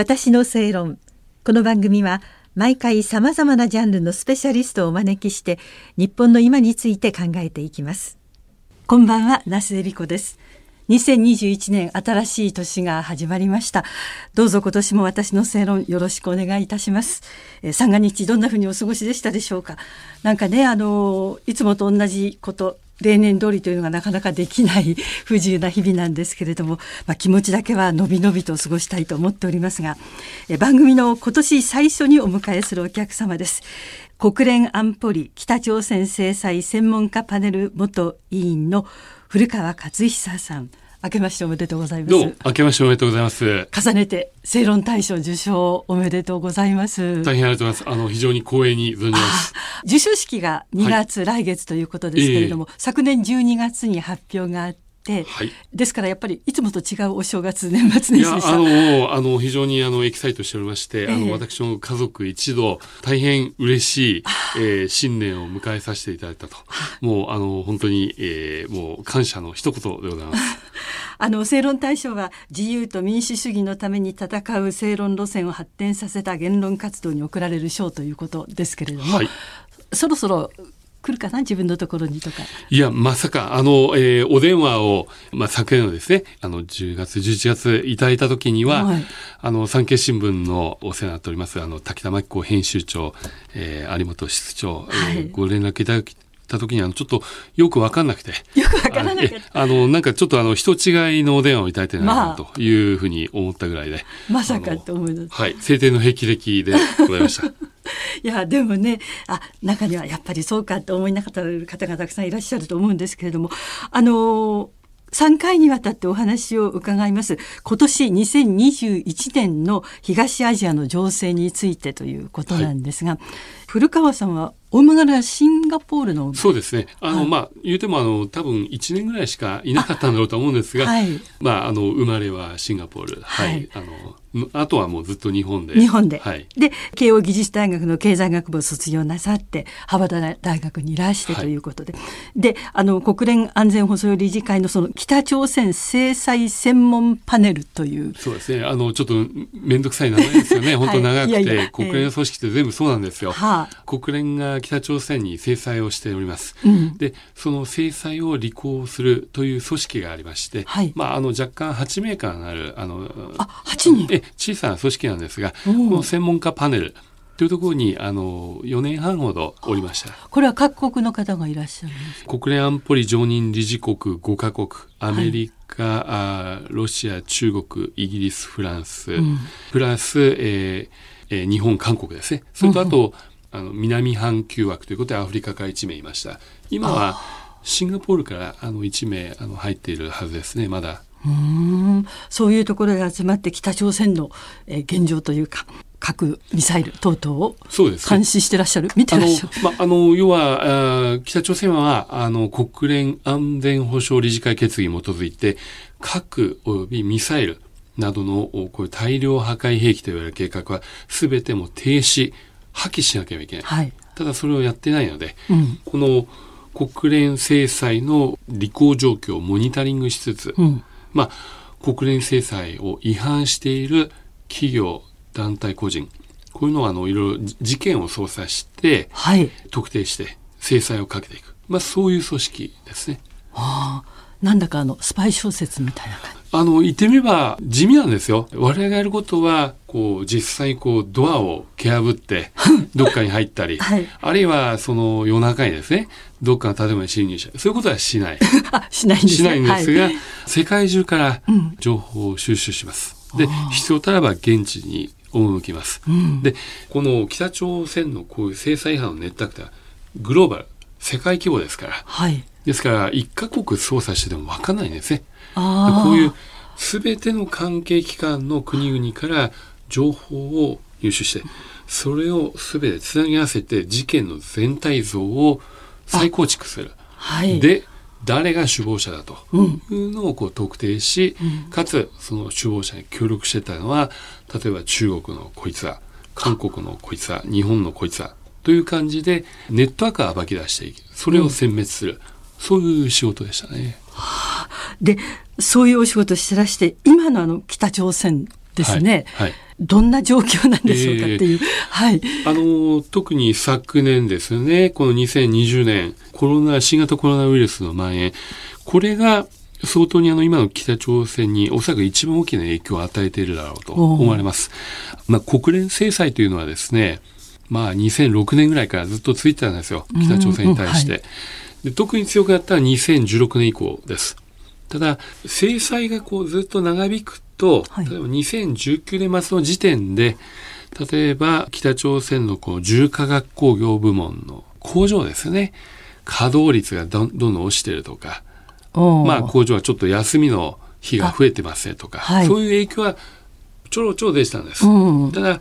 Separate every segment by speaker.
Speaker 1: 私の正論。この番組は毎回さまざまなジャンルのスペシャリストをお招きして日本の今について考えていきます。こんばんは那須恵理子です。2021年新しい年が始まりました。どうぞ今年も私の正論よろしくお願いいたします。え三が日どんな風にお過ごしでしたでしょうか。なんかねあのいつもと同じこと例年通りというのがなかなかできない不自由な日々なんですけれども、まあ、気持ちだけはのびのびと過ごしたいと思っておりますがえ番組の今年最初にお迎えするお客様です。国連安保理北朝鮮制裁専門家パネル元委員の古川勝久さん。明けましておめでとうございます。
Speaker 2: どう明けましておめでとうございます。
Speaker 1: 重ねて正論大賞受賞おめでとうございます。
Speaker 2: 大変ありがとうございます。あの非常に光栄に存じます。
Speaker 1: 授賞式が2月、はい、来月ということですけれども、えー、昨年12月に発表があって。はい、ですからやっぱりいつもと違うお正月年末年始でした。あ
Speaker 2: の あの非常にあのエキサイトしておりまして、えー、あの私の家族一同大変嬉しい、えー、新年を迎えさせていただいたと。もうあの本当に、えー、もう感謝の一言でございます。
Speaker 1: あの正論大賞は自由と民主主義のために戦う正論路線を発展させた言論活動に贈られる賞ということですけれども、はい、そろそろ来るかな自分のところにとか。
Speaker 2: いや、まさか、あの、えー、お電話を、まあ、昨年のですね、あの、10月、11月いただいた時には、はい、あの、産経新聞のお世話になっております、あの、滝田真紀子編集長、えー、有本室長、はい、えー、ご連絡いただきた時にあのちょっとよく分かんなくて。
Speaker 1: よく分からなくて
Speaker 2: あのなんかちょっとあの人違いのお電話をいただいてないなというふうに思ったぐらいで、
Speaker 1: まさかと思います。
Speaker 2: はい。晴天の霹靂でございました
Speaker 1: いやでもねあ中にはやっぱりそうかと思いなかった方がたくさんいらっしゃると思うんですけれどもあの3回にわたってお話を伺います。今年2021年の東アジアの情勢についてということなんですが、古川さんはお生まれはシンガポールの
Speaker 2: そうですねあの、はい、まあ言うてもあの多分1年ぐらいしかいなかったんだろうと思うんですが、はい、まああの生まれはシンガポールはい、あのあとはもうずっと日本で。
Speaker 1: 日本で。はい、で、慶應義塾大学の経済学部を卒業なさって、ハ田大学にいらしてということで。はい、で、あの、国連安全保障理事会のその北朝鮮制裁専門パネルという。
Speaker 2: そうですね。あの、ちょっとめんどくさい名前ですよね。本当長くて、国連の組織って全部そうなんですよ。はあ、国連が北朝鮮に制裁をしております。うん、で、その制裁を履行するという組織がありまして、はい、まあ、あの、若干8名からなる、あの、
Speaker 1: あ、8人。
Speaker 2: 小さな組織なんですが、この専門家パネルというところにあの4年半ほどおりました。
Speaker 1: これは各国の方がいらっしゃる
Speaker 2: 国連安保理常任理事国5カ国、アメリカ、はい、あロシア、中国、イギリス、フランス、うん、プラス、えーえー、日本、韓国ですね。それとあと、うん、あの南半球枠ということでアフリカから1名いました。今はシンガポールからあの1名あの入っているはずですね、まだ。
Speaker 1: うんそういうところで集まって北朝鮮の、えー、現状というか核ミサイル等々を監視してらっしゃる、ね、見てらっしゃる。
Speaker 2: ま あ、あの要はあ北朝鮮はあの国連安全保障理事会決議に基づいて核及びミサイルなどのこういう大量破壊兵器といわれる計画は全ても停止破棄しなければいけない、はい、ただそれをやってないので、うん、この国連制裁の履行状況をモニタリングしつつ、うん。まあ、国連制裁を違反している企業、団体、個人、こういうのはあのいろいろ事件を捜査して、はい、特定して制裁をかけていく、まあ、そういう組織ですね。
Speaker 1: はあ、なんだかあのスパイ小説みたいな感じ。
Speaker 2: あの、言ってみれば地味なんですよ。我々がやることは、こう、実際こう、ドアを蹴破って、どっかに入ったり、はい、あるいは、その夜中にですね、どっかの建物に侵入したり、そういうことはしない。
Speaker 1: しないんです、
Speaker 2: しないんですが、はい、世界中から情報を収集します。うん、で、必要たらば現地に赴きます。うん、で、この北朝鮮のこういう制裁違反のネットワークは、グローバル、世界規模ですから。はい。ですから、一カ国操作してても分かんないんですね。こういう全ての関係機関の国々から情報を入手して、それを全てつなぎ合わせて事件の全体像を再構築する。はい、で、誰が首謀者だというのをこう特定し、うん、かつその首謀者に協力してたのは、例えば中国のこいつは、韓国のこいつは、日本のこいつは、という感じでネットワークを暴き出していく。それを殲滅する。うん、そういう仕事でしたね。
Speaker 1: でそういうお仕事してらして今のあの北朝鮮ですね。
Speaker 2: はいはい
Speaker 1: どんな状況なんでしょうかっていう。はい。
Speaker 2: あの、特に昨年ですね、この2020年、コロナ、新型コロナウイルスの蔓延、これが相当にあの今の北朝鮮におそらく一番大きな影響を与えているだろうと思われます。まあ国連制裁というのはですね、まあ2006年ぐらいからずっと続いてたんですよ。北朝鮮に対して。
Speaker 1: うんうん
Speaker 2: で特に強くなったのは2016年以降です。ただ、制裁がこうずっと長引くと、
Speaker 1: はい。
Speaker 2: 例えば2019年末の時点で、例えば北朝鮮のこう重化学工業部門の工場ですね、稼働率がどんどん落ちてるとか、まあ工場はちょっと休みの日が増えてますねとか、
Speaker 1: はい。
Speaker 2: そういう影響はちょろちょろ出てたんです。
Speaker 1: うん。
Speaker 2: ただ、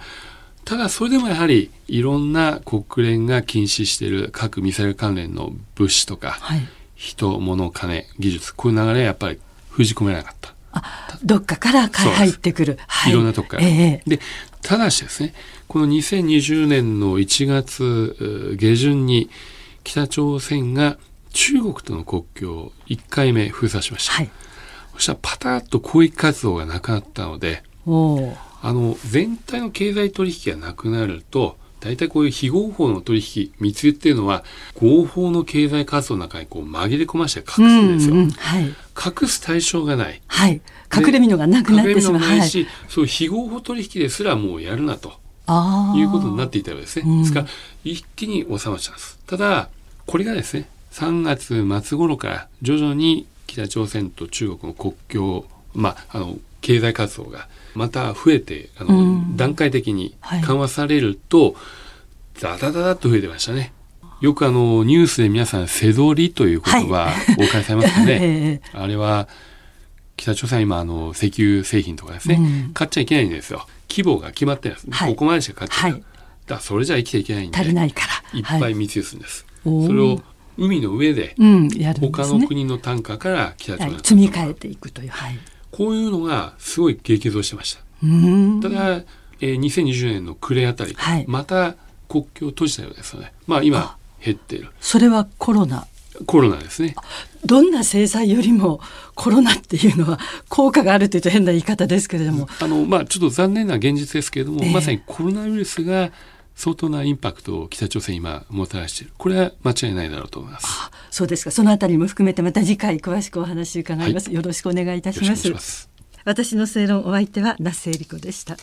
Speaker 2: ただそれでもやはりいろんな国連が禁止している核ミサイル関連の物資とか、
Speaker 1: はい。
Speaker 2: 人、物、金、技術、こういう流れはやっぱり封じ込めなかった。
Speaker 1: あ、どっかから入ってくる。はい
Speaker 2: ろんなとこから。
Speaker 1: ええ
Speaker 2: で、ただしですね、この2020年の1月下旬に北朝鮮が中国との国境を1回目封鎖しました。
Speaker 1: はい。
Speaker 2: そしたらパタッと広域活動がなくなったので、あの、全体の経済取引がなくなると、大体こういう非合法の取引、密輸っていうのは、合法の経済活動の中にこう紛れ込まして隠すんですよ。
Speaker 1: うんうんはい。
Speaker 2: 隠す対象がない。
Speaker 1: はい。隠れ身のがなくなってしまう。はい。
Speaker 2: 隠れ身のないし、そういう非合法取引ですらもうやるなと。いうことになっていたわけですね。
Speaker 1: うん
Speaker 2: ですから、一気に収まっちゃうんです。ただ、これがですね、3月末頃から徐々に北朝鮮と中国の国境、まあ、あの、経済活動がまた増えて、あの、
Speaker 1: うん
Speaker 2: 段階的に
Speaker 1: はい
Speaker 2: 緩和されると、ダダダダッと増えてましたね。よくあの、ニュースで皆さん、背取りという言葉、お分かりされますかね。
Speaker 1: ええ
Speaker 2: あれは、北朝鮮は今、あの、石油製品とかですね、
Speaker 1: うん
Speaker 2: 買っちゃいけないんですよ。規模が決まってるんです。
Speaker 1: はい
Speaker 2: ここまでしか買っちゃいけない。
Speaker 1: はい
Speaker 2: だそれじゃ生きていけないんで、
Speaker 1: 足りないから。
Speaker 2: いっぱ
Speaker 1: はい
Speaker 2: 密輸するんです。それを海の上で、他。の国の単価から北朝鮮
Speaker 1: 積み替えていくという。はい。
Speaker 2: こういうのがすごい激増してました。ただ、えー2020年の暮れあたり、
Speaker 1: はい
Speaker 2: また国境を閉じたようですよね。まあ今
Speaker 1: あ、
Speaker 2: 減っている。
Speaker 1: それはコロナ。
Speaker 2: コロナですね。
Speaker 1: どんな制裁よりもコロナっていうのは効果があるというと変な言い方ですけれども。
Speaker 2: あの、まあ、ちょっと残念な現実ですけれども、
Speaker 1: ええ
Speaker 2: まさにコロナウイルスが相当なインパクトを北朝鮮今もたらしている。これは間違いないだろうと思います。
Speaker 1: あそうですか。そのあたりも含めてまた次回詳しくお話伺います。よろしくお願いいた
Speaker 2: します。
Speaker 1: 私の正論お相手は那須恵理子でした。